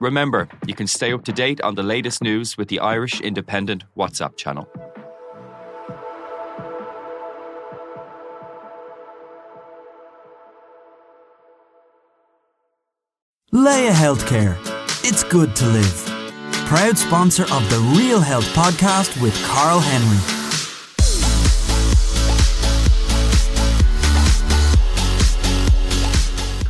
Remember, you can stay up to date on the latest news with the Irish Independent WhatsApp channel. Laya Healthcare. It's good to live. Proud sponsor of the Real Health podcast with Carl Henry.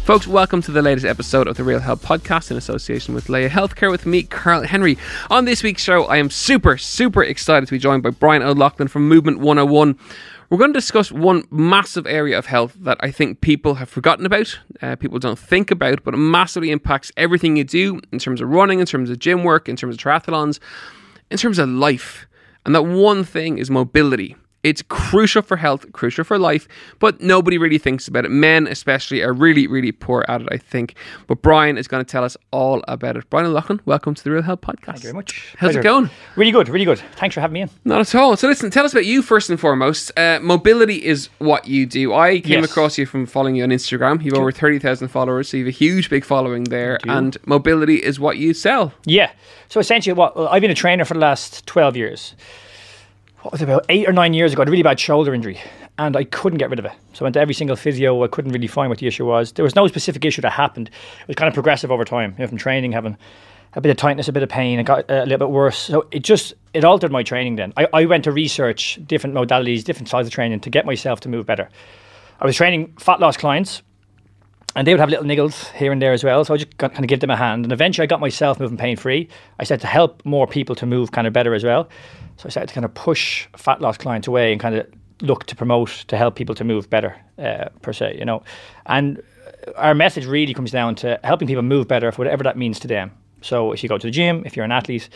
Folks, welcome to the latest episode of the Real Health Podcast in association with Laya Healthcare with me, Carl Henry. On this week's show, I am super, super excited to be joined by Brian O'Loughlin from Movement 101. We're going to discuss one massive area of health that I think people have forgotten about, uh, people don't think about, but it massively impacts everything you do in terms of running, in terms of gym work, in terms of triathlons, in terms of life. And that one thing is mobility. It's crucial for health, crucial for life, but nobody really thinks about it. Men, especially, are really, really poor at it, I think. But Brian is going to tell us all about it. Brian O'Loughlin, welcome to the Real Health Podcast. Thank you very much. How's Pleasure. it going? Really good, really good. Thanks for having me in. Not at all. So, listen, tell us about you first and foremost. Uh, mobility is what you do. I came Yes. across you from following you on Instagram. You've over 30,000 followers, so you have a huge, big following there. And mobility is what you sell. Yeah. So essentially, what well, I've been a trainer for the last twelve years. What was it, about eight or nine years ago? I had a really bad shoulder injury, and I couldn't get rid of it. So I went to every single physio. I couldn't really find what the issue was. There was no specific issue that happened. It was kind of progressive over time. You know, from training, having a bit of tightness, a bit of pain. It got uh, a little bit worse. So it just it altered my training. Then I, I went to research different modalities, different styles of training to get myself to move better. I was training fat loss clients and they would have little niggles here and there as well. So I just kind of give them a hand, and eventually I got myself moving pain free. I started to help more people to move kind of better as well. So I started to kind of push fat loss clients away and kind of look to promote to help people to move better uh, per se, you know. And our message really comes down to helping people move better for whatever that means to them. So if you go to the gym, if you're an athlete,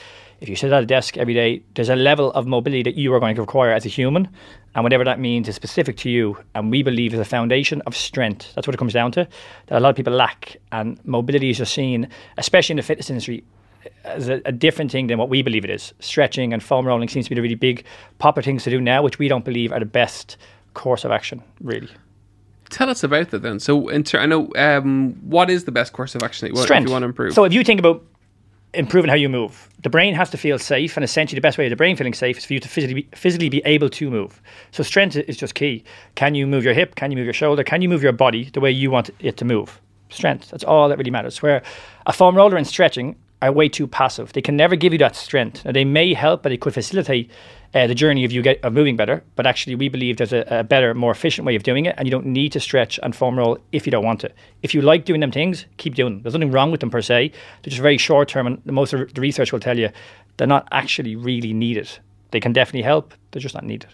if you sit at a desk every day, there's a level of mobility that you are going to require as a human, and whatever that means is specific to you. And we believe is a foundation of strength. That's what it comes down to. That a lot of people lack, and mobility is just seen, especially in the fitness industry, as a, a different thing than what we believe it is. Stretching and foam rolling seems to be the really big popular things to do now, which we don't believe are the best course of action, really. Tell us about that then. So, in ter- I know um, what is the best course of action that you want, strength. you want to improve. So if you think about improving how you move, the brain has to feel safe, and essentially the best way of the brain feeling safe is for you to physically be, physically be able to move. So strength is just key. Can you move your hip? Can you move your shoulder? Can you move your body the way you want it to move? Strength. That's all that really matters. Where a foam roller and stretching are way too passive. They can never give you that strength. Now, they may help, but they could facilitate uh, the journey of you get of moving better. But actually, we believe there's a, a better, more efficient way of doing it, and you don't need to stretch and foam roll if you don't want to. If you like doing them things, keep doing them. There's nothing wrong with them per se. They're just very short term, and most of the research will tell you they're not actually really needed. They can definitely help. They're just not needed.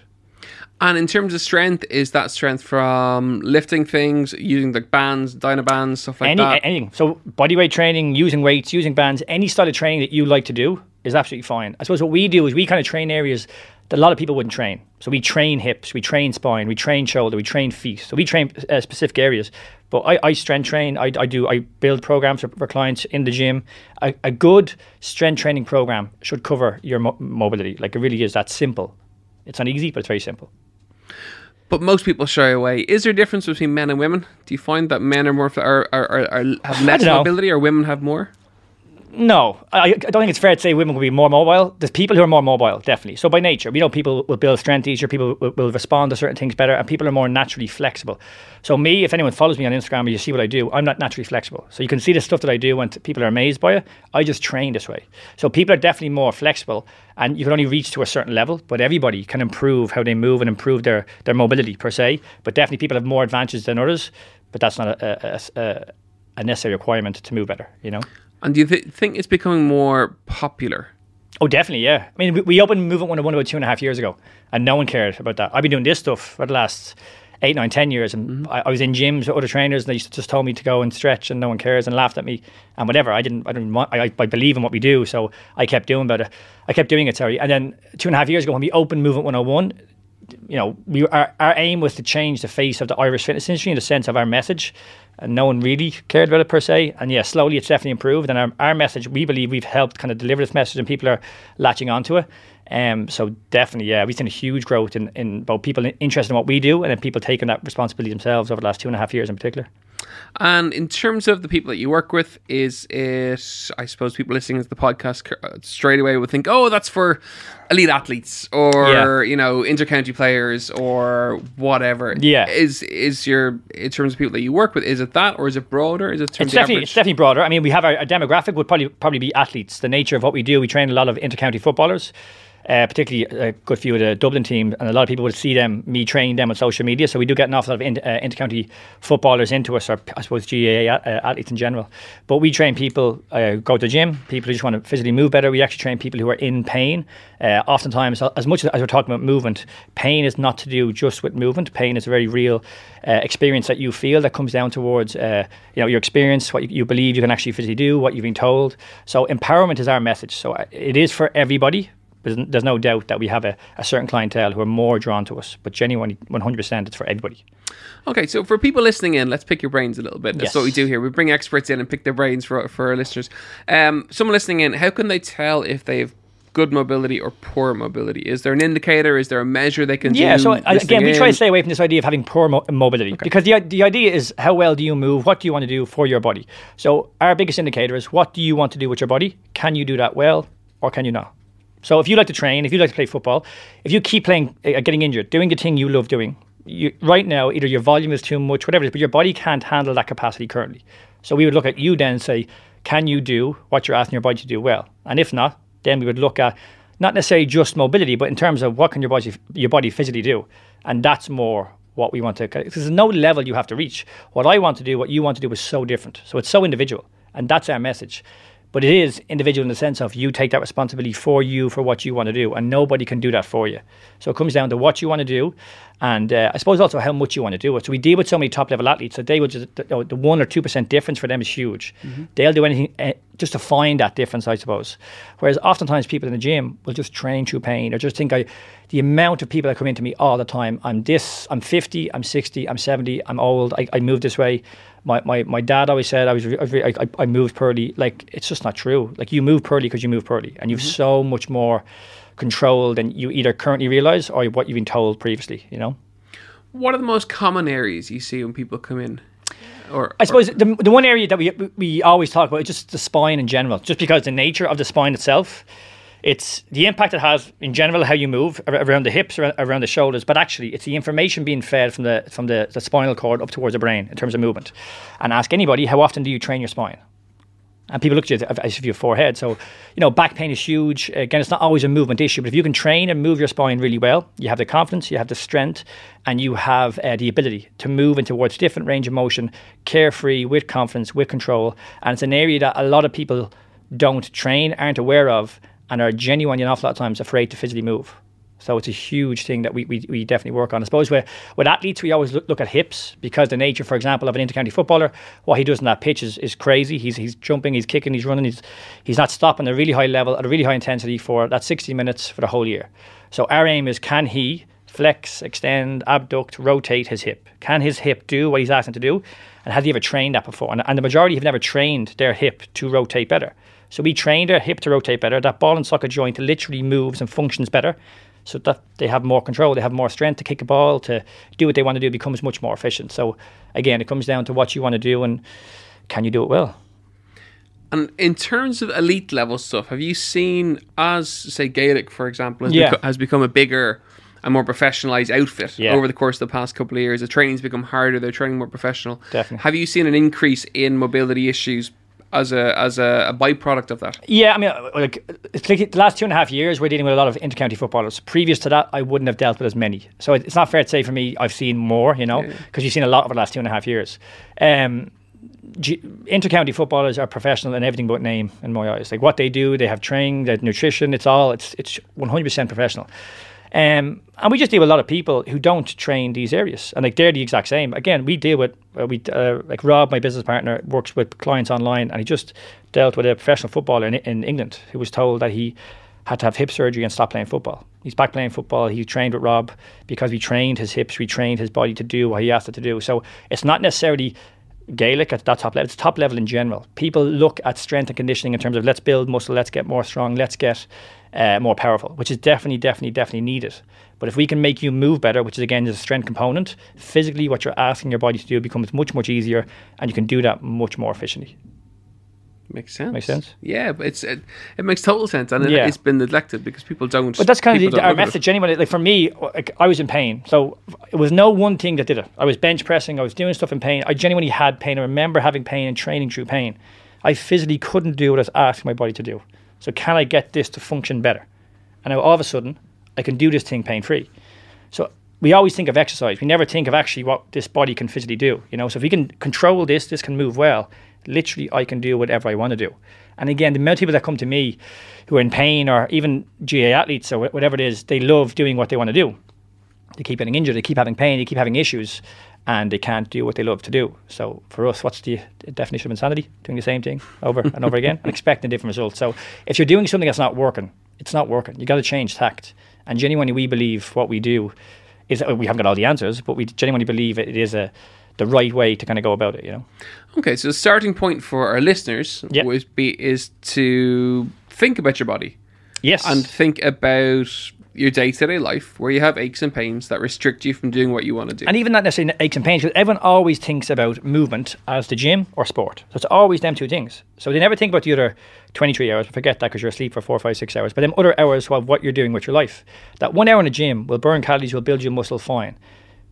And in terms of strength, is that strength from lifting things, using like bands, dyno bands, stuff like Any, that? anything. So bodyweight training, using weights, using bands, any style of training that you like to do is absolutely fine. I suppose what we do is we kind of train areas that a lot of people wouldn't train. So we train hips, we train spine, we train shoulder, we train feet. So we train uh, specific areas. But I, I strength train. I, I do. I build programs for, for clients in the gym. A, a good strength training program should cover your mo- mobility. Like it really is that simple. It's not easy, but it's very simple. But most people shy away. Is there a difference between men and women? Do you find that men are more are, are, are, are have less mobility, or women have more? No, I, I don't think it's fair to say women will be more mobile. There's people who are more mobile, definitely. So by nature, we know people will build strength easier, people will, will respond to certain things better, and people are more naturally flexible. So me, if anyone follows me on Instagram or you see what I do, I'm not naturally flexible. So you can see the stuff that I do and people are amazed by it. I just train this way. So people are definitely more flexible, and you can only reach to a certain level. But everybody can improve how they move and improve their their mobility per se. But definitely people have more advantages than others. But that's not a, a, a, a necessary requirement to move better. You know. And do you th- think it's becoming more popular? Oh, definitely, yeah. I mean, we, we opened Movement 101 about two and a half years ago, and no one cared about that. I've been doing this stuff for the last eight, nine, ten years, and mm-hmm. I, I was in gyms with other trainers, and they used to just told me to go and stretch, and no one cares, and laughed at me, and whatever. I didn't, I didn't want, I, I believe in what we do, so I kept doing about it. I kept doing it, sorry. And then two and a half years ago, when we opened Movement 101, you know, we our, our aim was to change the face of the Irish fitness industry in the sense of our message, and no one really cared about it per se. And yeah, slowly it's definitely improved. And our, our message, we believe we've helped kind of deliver this message, and people are latching onto it. Um, so definitely, yeah, we've seen a huge growth in, in both people interested in what we do, and then people taking that responsibility themselves over the last two and a half years in particular. And in terms of the people that you work with, is it, I suppose people listening to the podcast uh, straight away would think, oh, that's for elite athletes or, Yeah. you know, intercounty players or whatever. Yeah. Is is your, in terms of people that you work with, is it that or is it broader? Is it It's definitely, it's definitely broader. I mean, we have our, our demographic would probably probably be athletes. The nature of what we do, we train a lot of intercounty footballers, uh, particularly a good few of the Dublin team, and a lot of people would see them, me training them on social media. So we do get an awful lot of in, uh, intercounty footballers into us, or I suppose GAA uh, athletes in general. But we train people uh, go to the gym, people who just want to physically move better. We actually train people who are in pain. Uh, oftentimes, as much as we're talking about movement, pain is not to do just with movement. Pain is a very real uh, experience that you feel that comes down towards uh, you know your experience, what you, you believe you can actually physically do, what you've been told. So empowerment is our message. So it is for everybody. There's, there's no doubt that we have a, a certain clientele who are more drawn to us, but genuinely, 100%, it's for everybody. Okay, so for people listening in, let's pick your brains a little bit. That's Yes. what we do here. We bring experts in and pick their brains for, for our listeners. Um, someone listening in, how can they tell if they have good mobility or poor mobility? Is there an indicator? Is there a measure they can Yeah, do? so again, we try in? to stay away from this idea of having poor mo- mobility because the, the idea is how well do you move? What do you want to do for your body? So, our biggest indicator is what do you want to do with your body? Can you do that well or can you not? So, if you like to train, if you like to play football, if you keep playing, uh, getting injured, doing the thing you love doing, you, right now, either your volume is too much, whatever it is, but your body can't handle that capacity currently. So, we would look at you then and say, can you do what you're asking your body to do well? And if not, then we would look at not necessarily just mobility, but in terms of what can your body your body physically do, and that's more what we want to. Because there's no level you have to reach. What I want to do, what you want to do, is so different. So it's so individual, and that's our message. But it is individual in the sense of you take that responsibility for you for what you want to do, and nobody can do that for you. So it comes down to what you want to do, and uh, I suppose also how much you want to do it. So we deal with so many top level athletes that they would just the, the one or two percent difference for them is huge. They'll do anything uh, just to find that difference, I suppose. Whereas oftentimes people in the gym will just train through pain or just think I, the amount of people that come into me all the time. I'm this. I'm 50. I'm 60. I'm 70. I'm old. I, I move this way. My, my, my dad always said I was I, I, I moved poorly. Like it's just not true. Like you move poorly because you move poorly, and you've mm-hmm. so much more control than you either currently realize or what you've been told previously. You know. What are the most common areas you see when people come in? Or I suppose the, the one area that we we always talk about is just the spine in general, just because the nature of the spine itself, it's the impact it has in general how you move around the hips, around the shoulders, but actually it's the information being fed from the from the, the spinal cord up towards the brain in terms of movement. And ask anybody how often do you train your spine? And people look at you as if you have four heads. So, you know, back pain is huge. Again, it's not always a movement issue, but if you can train and move your spine really well, you have the confidence, you have the strength, and you have uh, the ability to move into towards different range of motion, carefree, with confidence, with control. And it's an area that a lot of people don't train, aren't aware of, and are genuinely an awful lot of times afraid to physically move. So it's a huge thing that we, we, we definitely work on. I suppose with, with athletes, we always look, look at hips because the nature, for example, of an intercounty footballer, what he does in that pitch is, is crazy. He's, he's jumping, he's kicking, he's running, he's, he's not stopping at a really high level, at a really high intensity for that 60 minutes for the whole year. So our aim is can he flex, extend, abduct, rotate his hip? Can his hip do what he's asking to do? And has he ever trained that before? And, and the majority have never trained their hip to rotate better. So we trained their hip to rotate better. That ball and socket joint literally moves and functions better so that they have more control, they have more strength to kick a ball, to do what they want to do, becomes much more efficient. So again, it comes down to what you want to do and can you do it well. And in terms of elite level stuff, have you seen as say Gaelic, for example, has, Yeah. beco- has become a bigger and more professionalized outfit Yeah. over the course of the past couple of years? The training's become harder, they're training more professional. Definitely. Have you seen an increase in mobility issues as a as a, a byproduct of that? Yeah, I mean, like like the last two and a half years, we're dealing with a lot of intercounty footballers. Previous to that, I wouldn't have dealt with as many. So it's not fair to say for me, I've seen more, you know, because you've seen a lot over the last two and a half years. Um, G- intercounty footballers are professional in everything but name in my eyes. Like what they do, they have training, they have nutrition. It's all it's it's one hundred percent professional. Um, and we just deal with a lot of people who don't train these areas, and like they're the exact same. Again, we deal with uh, we uh, like Rob, my business partner, works with clients online, and he just dealt with a professional footballer in, in England who was told that he had to have hip surgery and stop playing football. He's back playing football. He trained with Rob because we trained his hips, we trained his body to do what he asked it to do. So it's not necessarily Gaelic at that top level. It's top level in general. People look at strength and conditioning in terms of let's build muscle, let's get more strong, let's get uh, more powerful, which is definitely, definitely, definitely needed. But if we can make you move better, which is again a strength component, physically what you're asking your body to do becomes much, much easier, and you can do that much more efficiently. Makes sense. Makes sense? Yeah, but it's it, it makes total sense, and it, Yeah. it's been neglected because people don't. But that's kind of the, our look at it. message anyway. Like for me, like, I was in pain, so it was no one thing that did it. I was bench pressing, I was doing stuff in pain. I genuinely had pain. I remember having pain and training through pain. I physically couldn't do what I was asking my body to do. So can I get this to function better? And now all of a sudden, I can do this thing pain free. So we always think of exercise. We never think of actually what this body can physically do. You know, so if we can control this, this can move well. Literally, I can do whatever I want to do. And again, the amount of people that come to me who are in pain, or even GAA athletes, or whatever it is, they love doing what they want to do. They keep getting injured, they keep having pain, they keep having issues, and they can't do what they love to do. So for us, what's the definition of insanity? Doing the same thing over and over again and expecting different results. So if you're doing something that's not working, it's not working. You got to change tact. And genuinely, we believe what we do is we haven't got all the answers, but we genuinely believe it is a the right way to kind of go about it. You know. Okay, so the starting point for our listeners Yeah. would be is to think about your body Yes. and think about your day to day life where you have aches and pains that restrict you from doing what you want to do. And even not necessarily aches and pains, because everyone always thinks about movement as the gym or sport. So it's always them two things. So they never think about the other 23 hours. Forget that because you're asleep for four, five, six hours. But them other hours of what you're doing with your life. That one hour in the gym will burn calories, will build your muscle fine.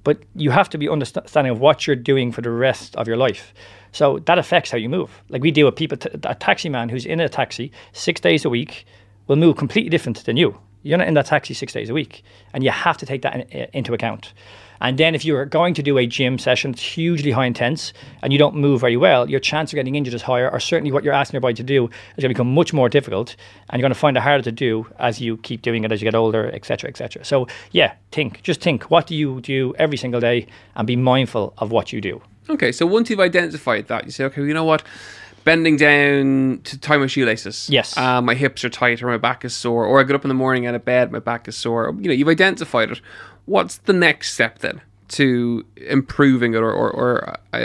But you have to be understanding of what you're doing for the rest of your life. So that affects how you move. Like we deal with people, a taxi man who's in a taxi six days a week will move completely different than you. You're not in that taxi six days a week, and you have to take that in, into account. And then if you're going to do a gym session, it's hugely high intense, and you don't move very well, your chance of getting injured is higher, or certainly what you're asking your body to do is going to become much more difficult, and you're going to find it harder to do as you keep doing it as you get older, etc., etc. So yeah, think, just think, what do you do every single day, and be mindful of what you do. Okay, so once you've identified that, you say, okay, you know what? Bending down to tie my shoelaces. Yes. Uh, my hips are tight or my back is sore, or I get up in the morning out of bed, my back is sore. You know, you've identified it. What's the next step then to improving it? Or, or, or I,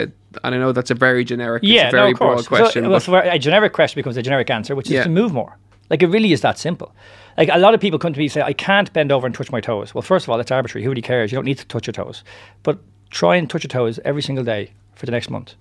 and I know that's a very generic, Yeah, it's a very no, of course. broad question. So, well, so a generic question becomes a generic answer, which is Yeah. to move more. Like it really is that simple. Like a lot of people come to me and say, I can't bend over and touch my toes. Well, first of all, it's arbitrary. Who really cares? You don't need to touch your toes. But try and touch your toes every single day for the next month.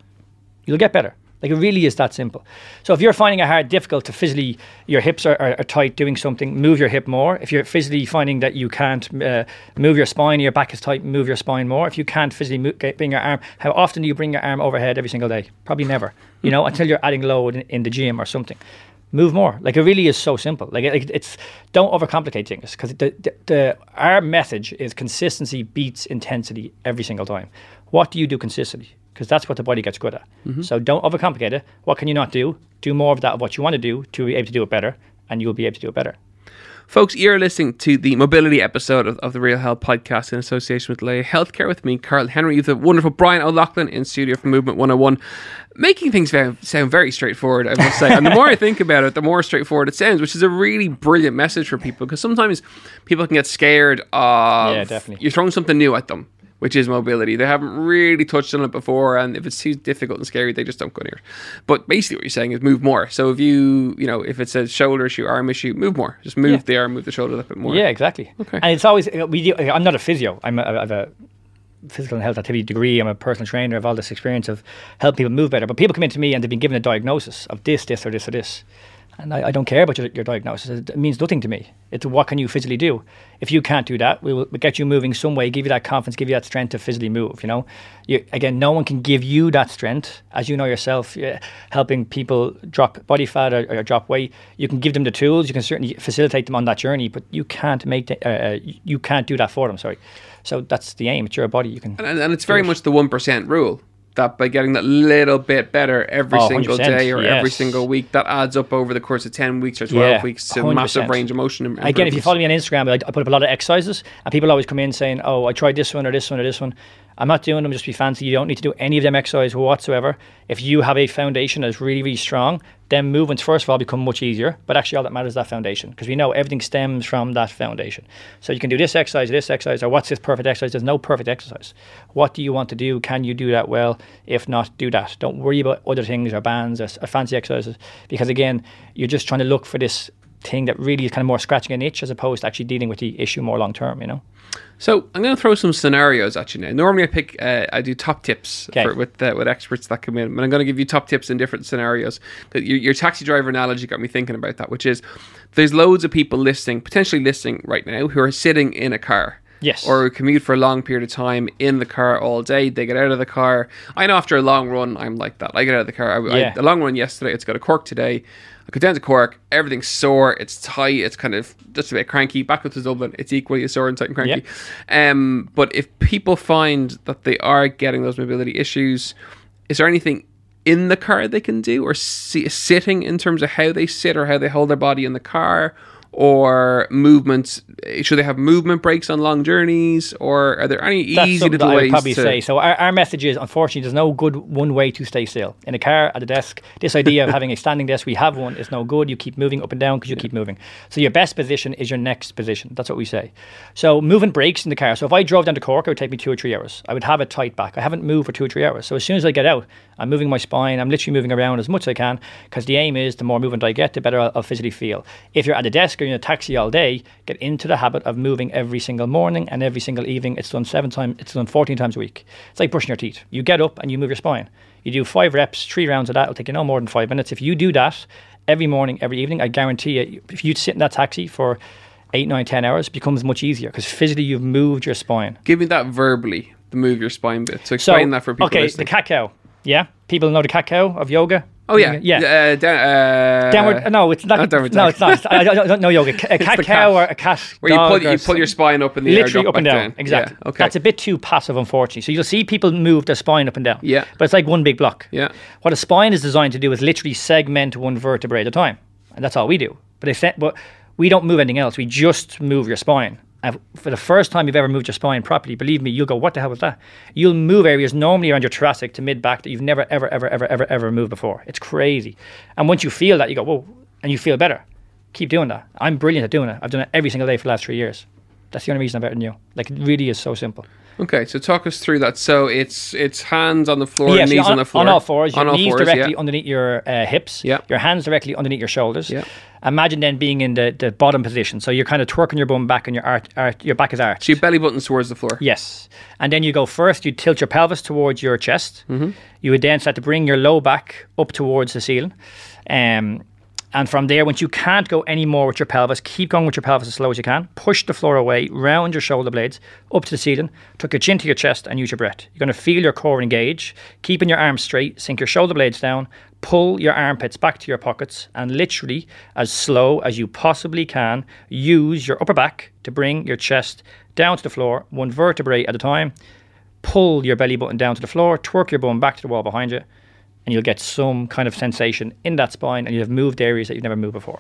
You'll get better. Like it really is that simple. So if you're finding it hard, difficult to physically, your hips are, are, are tight doing something, move your hip more. If you're physically finding that you can't uh, move your spine, your back is tight, move your spine more. If you can't physically move, get, bring your arm, how often do you bring your arm overhead every single day? Probably never. You know, until you're adding load in, in the gym or something. Move more. Like it really is so simple. Like it, it's don't overcomplicate things because the, the, the our message is consistency beats intensity every single time. What do you do consistently? Because that's what the body gets good at. Mm-hmm. So don't overcomplicate it. What can you not do? Do more of that of what you want to do to be able to do it better, and you'll be able to do it better. Folks, you're listening to the mobility episode of, of the Real Health podcast in association with Laya Healthcare with me, Carl Henry, with the wonderful Brian O'Loughlin in studio from Movement 101, making things very, sound very straightforward, I must say. and the more I think about it, the more straightforward it sounds, which is a really brilliant message for people because sometimes people can get scared of Yeah, definitely. you're throwing something new at them. Which is mobility. They haven't really touched on it before, and if it's too difficult and scary, they just don't go near it. But basically, what you're saying is move more. So if you, you know, if it's a shoulder issue, arm issue, move more. Just move Yeah. the arm, move the shoulder a little bit more. Yeah, exactly. Okay. And it's always we. Do, I'm not a physio. I'm a, I have a physical and health activity degree. I'm a personal trainer. I have all this experience of helping people move better. But people come into me and they've been given a diagnosis of this, this, or this, or this. And I, I don't care about your, your diagnosis. It, means nothing to me. It's what can you physically do. If you can't do that, we will get you moving some way, give you that confidence, give you that strength to physically move. You know, you, again, no one can give you that strength, as you know yourself. Yeah, helping people drop body fat or, or drop weight, you can give them the tools. You can certainly facilitate them on that journey, but you can't make the, uh, you can't do that for them. Sorry. So that's the aim. It's your body. You can. And, and it's very much the 1% rule that by getting that little bit better every Oh, single day or every single week, that adds up over the course of 10 weeks or 12 Yeah, weeks to massive 100%. range of motion. Again, if you follow me on Instagram, I, I put up a lot of exercises, and people always come in saying, "Oh, I tried this one or this one or this one," I'm not doing them just to be fancy. You don't need to do any of them exercise whatsoever. If you have a foundation that's really, really strong, then movements, first of all, become much easier. But actually, all that matters is that foundation because we know everything stems from that foundation. So you can do this exercise, this exercise, or what's this perfect exercise? There's no perfect exercise. What do you want to do? Can you do that well? If not, do that. Don't worry about other things or bands or, or fancy exercises because, again, you're just trying to look for this thing that really is kind of more scratching an itch as opposed to actually dealing with the issue more long term, you know? So I'm going to throw some scenarios at you now. Normally, I pick, uh, I do top tips Okay. for, with uh, with experts that come in, but I'm going to give you top tips in different scenarios. That your, your taxi driver analogy got me thinking about that, which is there's loads of people listening, potentially listening right now, who are sitting in a car. Yes. Or commute for a long period of time in the car all day. They get out of the car. I know after a long run, I'm like that. I get out of the car. I, Yeah. I, a long run yesterday. It's got a Cork today. Go down to Cork. Everything's sore. It's tight. It's kind of just a bit cranky. Back up to Dublin. It's equally as sore and tight and cranky. Um, but if people find that they are getting those mobility issues, is there anything in the car they can do, or si- sitting in terms of how they sit or how they hold their body in the car, or movements? Should they have movement breaks on long journeys, or are there any That's easy little that I would ways probably to? say. So our, our message is, unfortunately, there's no good one way to stay still. In a car, at a desk, this idea of having a standing desk, we have one, is no good. You keep moving up and down because you keep moving. So your best position is your next position. That's what we say. So movement breaks in the car. So if I drove down to Cork, it would take me two or three hours. I would have a tight back. I haven't moved for two or three hours. So as soon as I get out, I'm moving my spine. I'm literally moving around as much as I can because the aim is the more movement I get, the better I'll, I'll physically feel. If you're at a desk or you're in a taxi all day, get into the habit of moving every single morning and every single evening. It's done seven times. It's done 14 times a week. It's like brushing your teeth. You get up and you move your spine. You do five reps, three rounds of that. It'll take you no more than five minutes. If you do that every morning, every evening, I guarantee you, if you sit in that taxi for eight, nine, ten hours, it becomes much easier because physically you've moved your spine. Give me that verbally, the move your spine bit. So So explain that for people okay, listening. the cat cow. Yeah, people know the cat cow of yoga. oh yeah, yeah. Uh, uh, Downward. No, it's not. not downward no, it's not. I, I don't know yoga. A cat cow or a cat. Where you pull you pull your spine up in the literally air, up and back down. Exactly. Yeah, okay. That's a bit too passive, unfortunately. So you'll see people move their spine up and down. Yeah. But it's like one big block. Yeah. What a spine is designed to do is literally segment one vertebrae at a time, and that's all we do. But said, but we don't move anything else. We just move your spine. And for the first time you've ever moved your spine properly, believe me, you'll go, "What the hell was that?" You'll move areas normally around your thoracic to mid back that you've never, ever, ever, ever, ever, ever moved before. It's crazy. And once you feel that, you go, "Whoa!" and you feel better. Keep doing that. I'm brilliant at doing it. I've done it every single day for the last three years. That's the only reason I'm better than you. Like it really is so simple. Okay, so talk us through that. So it's it's hands on the floor, Yes, knees on, on, the floor, on all fours, your on all knees fours, directly yeah. underneath your uh, hips, Yeah. your hands directly underneath your shoulders. Yeah. Imagine then being in the, the bottom position. So you're kind of twerking your bum back and your arch, arch, your back is arched. So your belly button's towards the floor. Yes. And then you go first, you tilt your pelvis towards your chest. Mm-hmm. You would then start to bring your low back up towards the ceiling. Um, and from there, once you can't go any more with your pelvis, keep going with your pelvis as slow as you can. Push the floor away, round your shoulder blades up to the ceiling, tuck your chin to your chest, and use your breath. You're going to feel your core engage, keeping your arms straight, sink your shoulder blades down, pull your armpits back to your pockets, and literally, as slow as you possibly can, use your upper back to bring your chest down to the floor, one vertebrae at a time. Pull your belly button down to the floor, twerk your bum back to the wall behind you, and you'll get some kind of sensation in that spine, and you'll have moved areas that you've never moved before.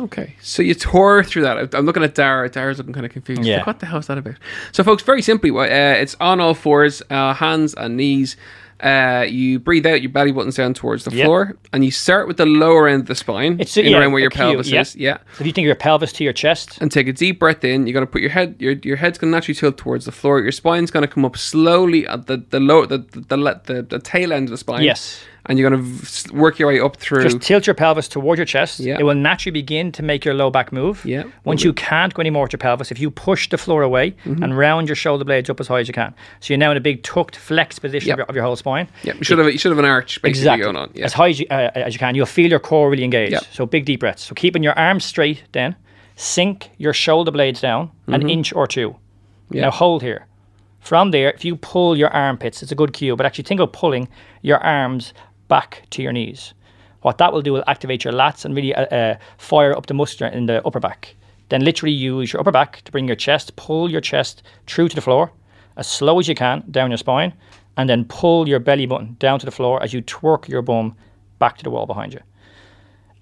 Okay, so you tore through that. I'm looking at Dara. Dara's looking kind of confused. Yeah. Like, what the hell is that about? So, folks, very simply, uh, it's on all fours, uh, hands and knees. Uh, you breathe out, your belly button's down towards the Yep. floor, and you start with the lower end of the spine, It's in yeah, around where your pelvis yeah. is. Yeah. So if you think of your pelvis to your chest, and take a deep breath in. You're going to put your head, your your head's going to naturally tilt towards the floor. Your spine's going to come up slowly at the the low the the, the, the, the tail end of the spine. Yes. And you're going to work your way up through. just tilt your pelvis toward your chest. Yeah. It will naturally begin to make your low back move. Yeah. Once you can't go any more with your pelvis, if you push the floor away Mm-hmm. and round your shoulder blades up as high as you can, so you're now in a big tucked flex position Yep. of, your, of your whole spine. yeah, you should have you should have an arch Exactly. going on. Yeah. As high as you, uh, as you can. You'll feel your core really engage. Yep. So big deep breaths. So keeping your arms straight then, sink your shoulder blades down an inch or two. Mm-hmm. Yeah. Now hold here. From there, if you pull your armpits, it's a good cue, but actually think of pulling your arms back to your knees. What that will do will activate your lats and really uh, uh, fire up the muscle in the upper back. Then literally use your upper back to bring your chest, pull your chest through to the floor as slow as you can down your spine, and then pull your belly button down to the floor as you twerk your bum back to the wall behind you.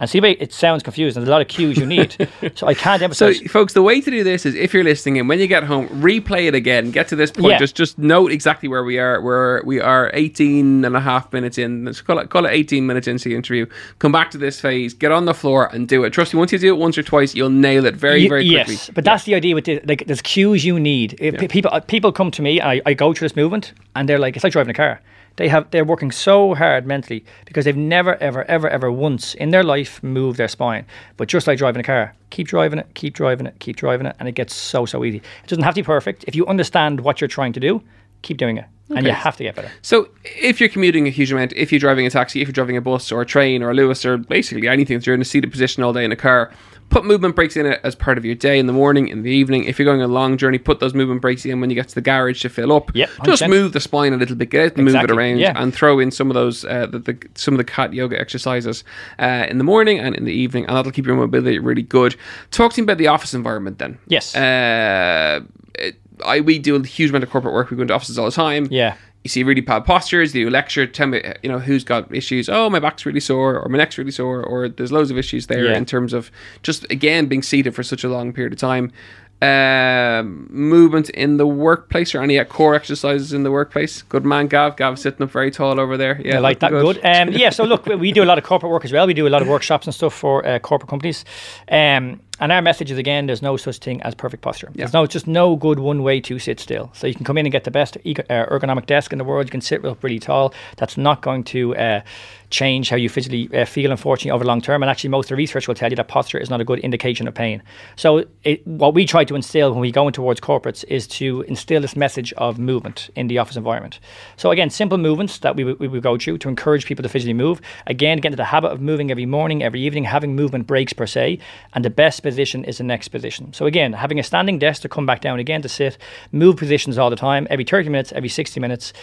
And see, it sounds confused. There's a lot of cues you need. so I can't emphasize. So, folks, the way to do this is if you're listening and when you get home, replay it again. Get to this point. Yeah. Just just note exactly where we are. We're we are 18 and a half minutes in. Let's call it call it 18 minutes into the interview. Come back to this phase. Get on the floor and do it. Trust me. Once you do it once or twice, you'll nail it very very quickly. Yes, but that's the idea with the, like there's cues you need. If pe- people uh, people come to me I, I go through this movement and they're like it's like driving a car. They have they're working so hard mentally because they've never ever ever ever once in their life moved their spine. But just like driving a car, keep driving it, keep driving it, keep driving it, and it gets so so easy. It doesn't have to be perfect. If you understand what you're trying to do, keep doing it, and you Okay. have to get better. So, if you're commuting a huge amount, if you're driving a taxi, if you're driving a bus or a train or a Luas or basically anything that you're in a seated position all day in a car, put movement breaks in it as part of your day in the morning, in the evening. If you're going a long journey, put those movement breaks in when you get to the garage to fill up. Yep, Just 100%. move the spine a little bit, get out and move it around, yeah. and throw in some of those uh, the, the some of the cat yoga exercises uh, in the morning and in the evening, and that'll keep your mobility really good. Talk to me about the office environment then. Yes. Uh, it, I we do a huge amount of corporate work. We go into offices all the time Yeah. You see really bad postures. You do a lecture, tell me, you know, who's got issues. Oh, my back's really sore, or my neck's really sore, or there's loads of issues there Yeah. in terms of just again being seated for such a long period of time. Um, movement in the workplace, or any uh, core exercises in the workplace. Good man, Gav. Gav sitting up very tall over there. Yeah, I like that. looking Good. Um, yeah. So look, we- we do a lot of corporate work as well. We do a lot of workshops and stuff for uh, corporate companies. Um, and our message is again, there's no such thing as perfect posture. There's no just no good one way to sit still. So you can come in and get the best uh, ergonomic desk in the world. You can sit up really tall. That's not going to uh, change how you physically uh, feel, unfortunately, over long term. And actually, most of the research will tell you that posture is not a good indication of pain. So it, what we try to instill when we go in towards corporates is to instill this message of movement in the office environment. So again, simple movements that we, would- we go through to encourage people to physically move. Again, get into the habit of moving every morning, every evening, having movement breaks per se. And the best position is the next position. So again, having a standing desk to come back down again to sit, move positions all the time, every 30 minutes, every 60 minutes.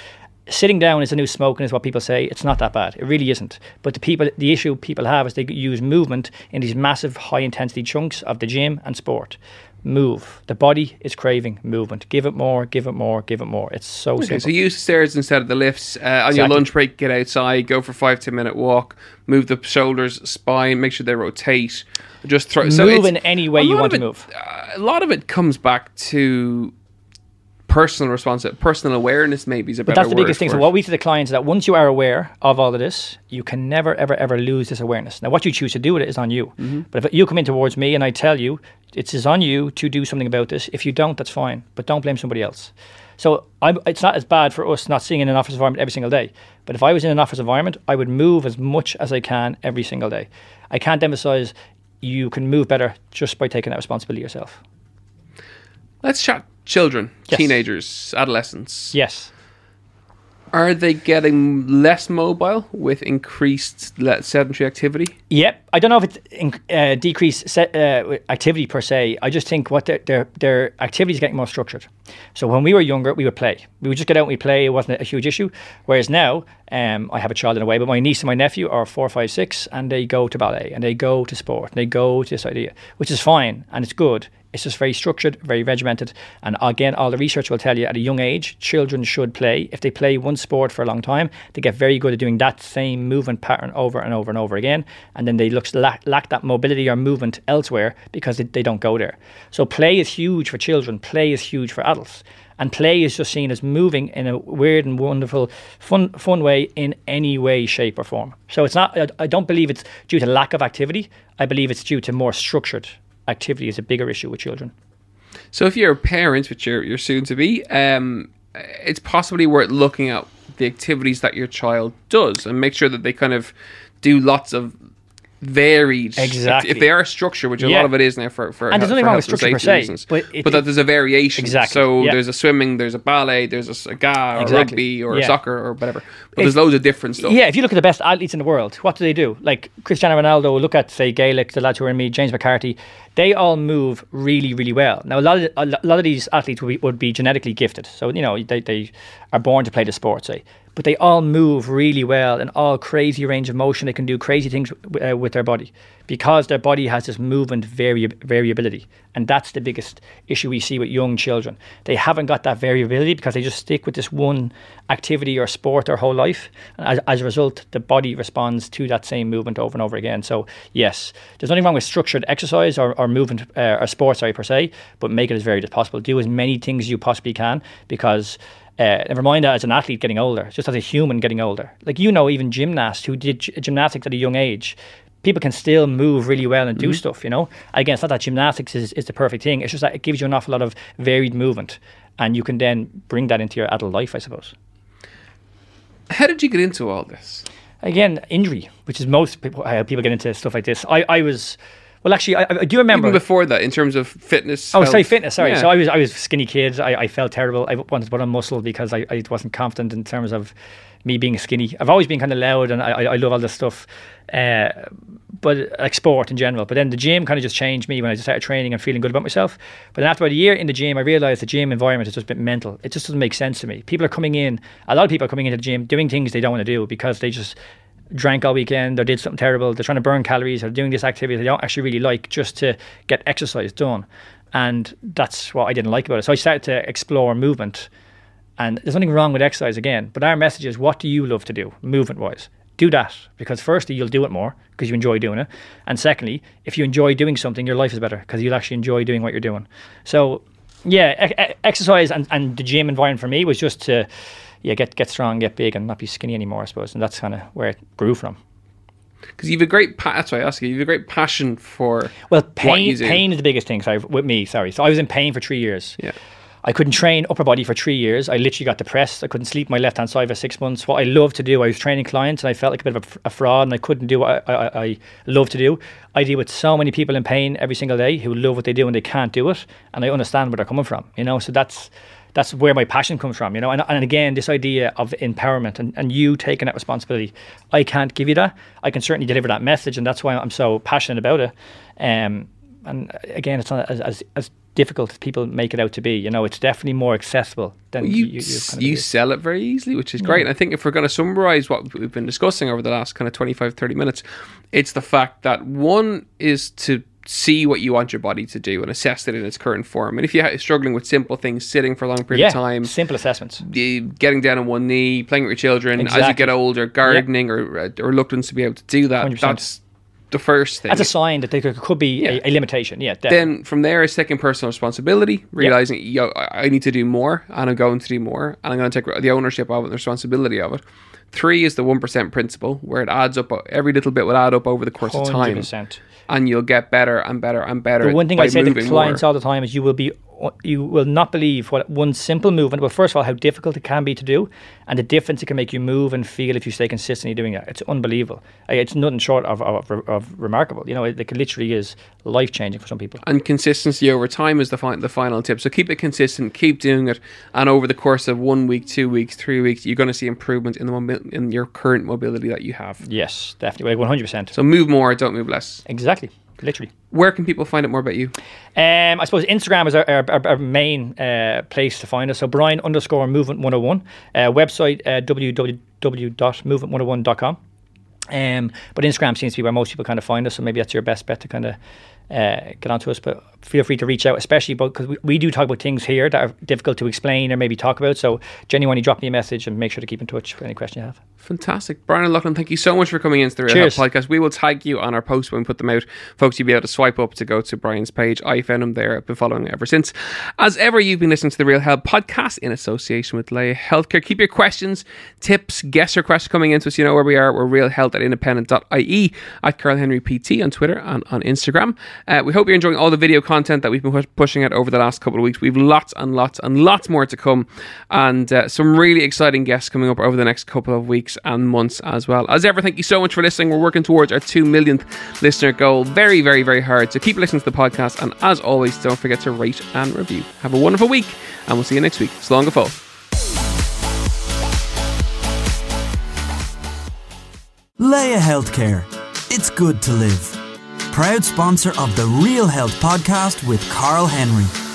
Sitting down is the new smoking, is what people say. It's not that bad. It really isn't. But the people, the issue people have is they use movement in these massive, high intensity chunks of the gym and sport. Move. The body is craving movement. Give it more. Give it more. Give it more. It's so Okay, simple. so use the stairs instead of the lifts. Uh, on your lunch break, get outside, go for five ten minute walk, move the shoulders, spine, make sure they rotate. Just throw. so Move it's- in any way you want to it- move. uh, a lot of it comes back to personal response, personal awareness. Maybe is a But better that's the biggest thing. So what we say to the clients is that once you are aware of all of this, you can never, ever, ever lose this awareness. Now, what you choose to do with it is on you. Mm-hmm. But if you come in towards me and I tell you it is on you to do something about this, if you don't, that's fine. But don't blame somebody else. So I'm, it's not as bad for us not seeing in an office environment every single day. But if I was in an office environment, I would move as much as I can every single day. I can't emphasize you can move better just by taking that responsibility yourself. Let's chat. Children, Yes. teenagers, adolescents. Yes. Are they getting less mobile with increased sedentary activity? Yep. I don't know if it's in, uh, decreased se- uh, activity per se. I just think what their, their their activity is getting more structured. So when we were younger, we would play. We would just get out and we play. It wasn't a huge issue. Whereas now, um, I have a child in a way, but my niece and my nephew are four, five, six, and they go to ballet and they go to sport and they go to this idea, which is fine and it's good. It's just very structured, very regimented. And again, all the research will tell you at a young age, children should play. If they play one sport for a long time, they get very good at doing that same movement pattern over and over and over again. And then they look, lack, lack that mobility or movement elsewhere because they, they don't go there. So play is huge for children, play is huge for adults. And play is just seen as moving in a weird and wonderful, fun, fun way in any way, shape, or form. So it's not. I- I don't believe it's due to lack of activity. I believe it's due to more structured activity. Is a bigger issue with children. So if you're a parent, which you're, you're soon to be, um, it's possibly worth looking at the activities that your child does and make sure that they kind of do lots of varied. Exactly. If they are structured, which a Yeah. lot of it is now for for And there's nothing wrong with structure per se, reasons. but it- that there's a variation. Exactly, So yeah. there's a swimming, there's a ballet, there's a, a ga or Exactly, rugby or a yeah. soccer or whatever. But If- there's loads of different stuff. Yeah, if you look at the best athletes in the world, what do they do? Like Cristiano Ronaldo, look at say Gaelic, the lads who are in me, James McCarthy, they all move really, really well. Now a lot of a lot of these athletes would be, would be genetically gifted, so you know they, they are born to play the sport, say. but they all move really well and all crazy range of motion. They can do crazy things uh, with their body because their body has this movement vari- variability. And that's the biggest issue we see with young children. They haven't got that variability because they just stick with this one activity or sport their whole life. And as, as a result, the body responds to that same movement over and over again. So, yes, there's nothing wrong with structured exercise or, or movement uh, or sports, sorry, per se, but make it as varied as possible. Do as many things as you possibly can because uh, never mind that as an athlete getting older, just as a human getting older. Like you know, even gymnasts who did g- gymnastics at a young age, people can still move really well and do mm-hmm. stuff. You know, again, it's not that gymnastics is, is the perfect thing. It's just that it gives you an awful lot of varied movement, and you can then bring that into your adult life, I suppose. How did you get into all this? Again, injury, which is most people how uh, people get into stuff like this. I, I was. Well, actually, I, I do remember Even before that, in terms of fitness. Oh, sorry, fitness. Sorry. Yeah. So I was I was skinny kid. I, I felt terrible. I wanted to put on muscle because I, I wasn't confident in terms of me being skinny. I've always been kind of loud and I, I, love all this stuff, uh, but like sport in general. But then the gym kind of just changed me when I just started training and feeling good about myself. But then after about a year in the gym, I realized the gym environment is just a bit mental. It just doesn't make sense to me. People are coming in. A lot of people are coming into the gym doing things they don't want to do because they just drank all weekend or did something terrible. They're trying to burn calories or doing this activity they don't actually really like just to get exercise done. And that's what I didn't like about it. So I started to explore movement. And there's nothing wrong with exercise again. But our message is what do you love to do, movement wise? Do that because firstly, you'll do it more because you enjoy doing it. And secondly, if you enjoy doing something, your life is better because you'll actually enjoy doing what you're doing. So, yeah, e- exercise and, and the gym environment for me was just to yeah, get get strong, get big, and not be skinny anymore, I suppose. And that's kind of where it grew from. Because you've a great. Pa- that's why I ask you. You've a great passion for. Well, pain you pain is the biggest thing. Sorry, with me. Sorry. So I was in pain for three years. Yeah. I couldn't train upper body for three years. I literally got depressed. I couldn't sleep my left hand side for six months. What I love to do, I was training clients and I felt like a bit of a fraud and I couldn't do what I, I, I love to do. I deal with so many people in pain every single day who love what they do and they can't do it. And I understand where they're coming from, you know? So that's that's where my passion comes from, you know? And, and again, this idea of empowerment and, and you taking that responsibility. I can't give you that. I can certainly deliver that message and that's why I'm so passionate about it. Um, and again, it's not as, as, as difficult as people make it out to be. You know, it's definitely more accessible than you, you, s- kind of you sell it very easily, which is great. And I think if we're going to summarize what we've been discussing over the last kind of 25, 30 minutes, it's the fact that one is to see what you want your body to do and assess it in its current form. And if you're struggling with simple things, sitting for a long period yeah, of time, simple assessments. getting down on one knee, playing with your children, as you get older, gardening or, uh, or reluctance to be able to do that, 100%. that's the first thing. That's a sign that there could- be Yeah. a, a limitation. Yeah, definitely. then from there is taking personal responsibility, realizing yo, I need to do more, and I'm going to do more, and I'm going to take the ownership of it, and the responsibility of it. Three is the one percent principle, where it adds up. Every little bit will add up over the course of time, and you'll get better and better and better. The one thing I say to clients more. all the time is you will be you will not believe what one simple movement. Well, first of all, how difficult it can be to do, and the difference it can make you move and feel if you stay consistently doing it. It's unbelievable. It's nothing short of, of, of remarkable. You know, it, it literally is life changing for some people. and consistency over time is the fi- the final tip. So keep it consistent, keep doing it, and over the course of one week, two weeks, three weeks, you're going to see improvement in the mobi- in your current mobility that you have. Yes, definitely, one hundred percent. So move more, don't move less. Exactly, literally. Where can people find out more about you? Um, I suppose Instagram is our, our, our- main uh, place to find us. So Brian underscore movement 101. Uh, website uh, www.movement101.com. Um, but Instagram seems to be where most people kind of find us. So maybe that's your best bet to kind of uh, get onto us. But feel free to reach out, especially because we, we do talk about things here that are difficult to explain or maybe talk about. So genuinely drop me a message and make sure to keep in touch for any question you have. Fantastic. Brian O'Loughlin, thank you so much for coming into the Real Cheers. Health Podcast. We will tag you on our post when we put them out. Folks, you'll be able to swipe up to go to Brian's page. I found him there. I've been following ever since. As ever, you've been listening to the Real Health Podcast in association with Laya Healthcare. Keep your questions, tips, guest requests coming into us. You know where we are. We're realhealth at independent.ie at Carl Henry PT on Twitter and on Instagram. Uh, we hope you're enjoying all the video content that we've been pushing out over the last couple of weeks. We've lots and lots and lots more to come, and uh, some really exciting guests coming up over the next couple of weeks and months as well. As ever, thank you so much for listening. We're working towards our 2 millionth listener goal. Very, very, very hard. So keep listening to the podcast, and as always, don't forget to rate and review. Have a wonderful week, and we'll see you next week. Slán go fóill. Laya Healthcare. It's good to live. Proud sponsor of the Real Health Podcast with Carl Henry.